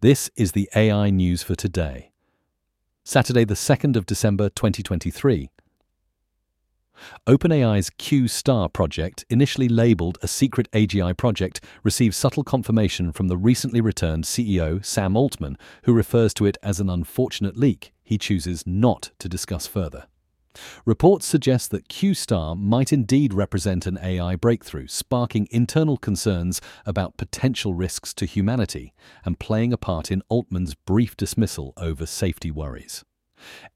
This is the AI news for today. Saturday, the 2nd of December 2023. OpenAI's Q Star project, initially labeled a secret AGI project, received subtle confirmation from the recently returned CEO, Sam Altman, who refers to it as an unfortunate leak he chooses not to discuss further. Reports suggest that Q-Star might indeed represent an AI breakthrough, sparking internal concerns about potential risks to humanity and playing a part in Altman's brief dismissal over safety worries.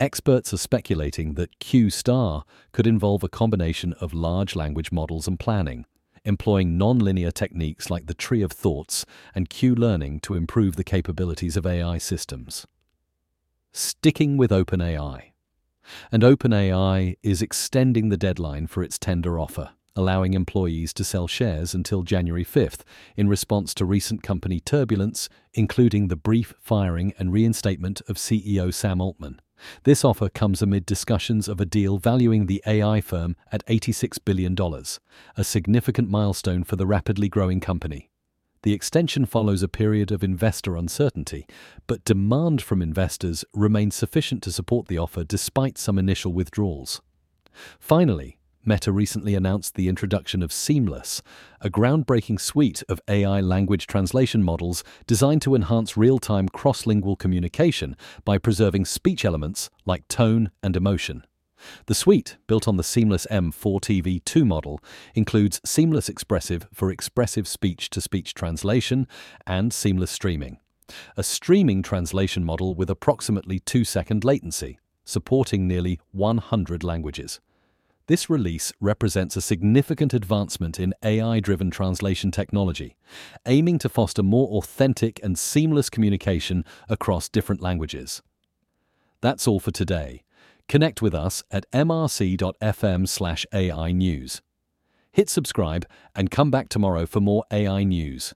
Experts are speculating that Q-Star could involve a combination of large language models and planning, employing nonlinear techniques like the tree of thoughts and Q-learning to improve the capabilities of AI systems. Sticking with OpenAI and OpenAI is extending the deadline for its tender offer, allowing employees to sell shares until January 5th in response to recent company turbulence, including the brief firing and reinstatement of CEO Sam Altman. This offer comes amid discussions of a deal valuing the AI firm at $86 billion, a significant milestone for the rapidly growing company. The extension follows a period of investor uncertainty, but demand from investors remains sufficient to support the offer despite some initial withdrawals. Finally, Meta recently announced the introduction of Seamless, a groundbreaking suite of AI language translation models designed to enhance real time cross lingual communication by preserving speech elements like tone and emotion. The suite, built on the Seamless M4TV2 model, includes Seamless Expressive for expressive speech to speech translation and Seamless Streaming, a streaming translation model with approximately 2 second latency, supporting nearly 100 languages. This release represents a significant advancement in AI driven translation technology, aiming to foster more authentic and seamless communication across different languages. That's all for today. Connect with us at mrc.fm/ai news. Hit subscribe and come back tomorrow for more AI news.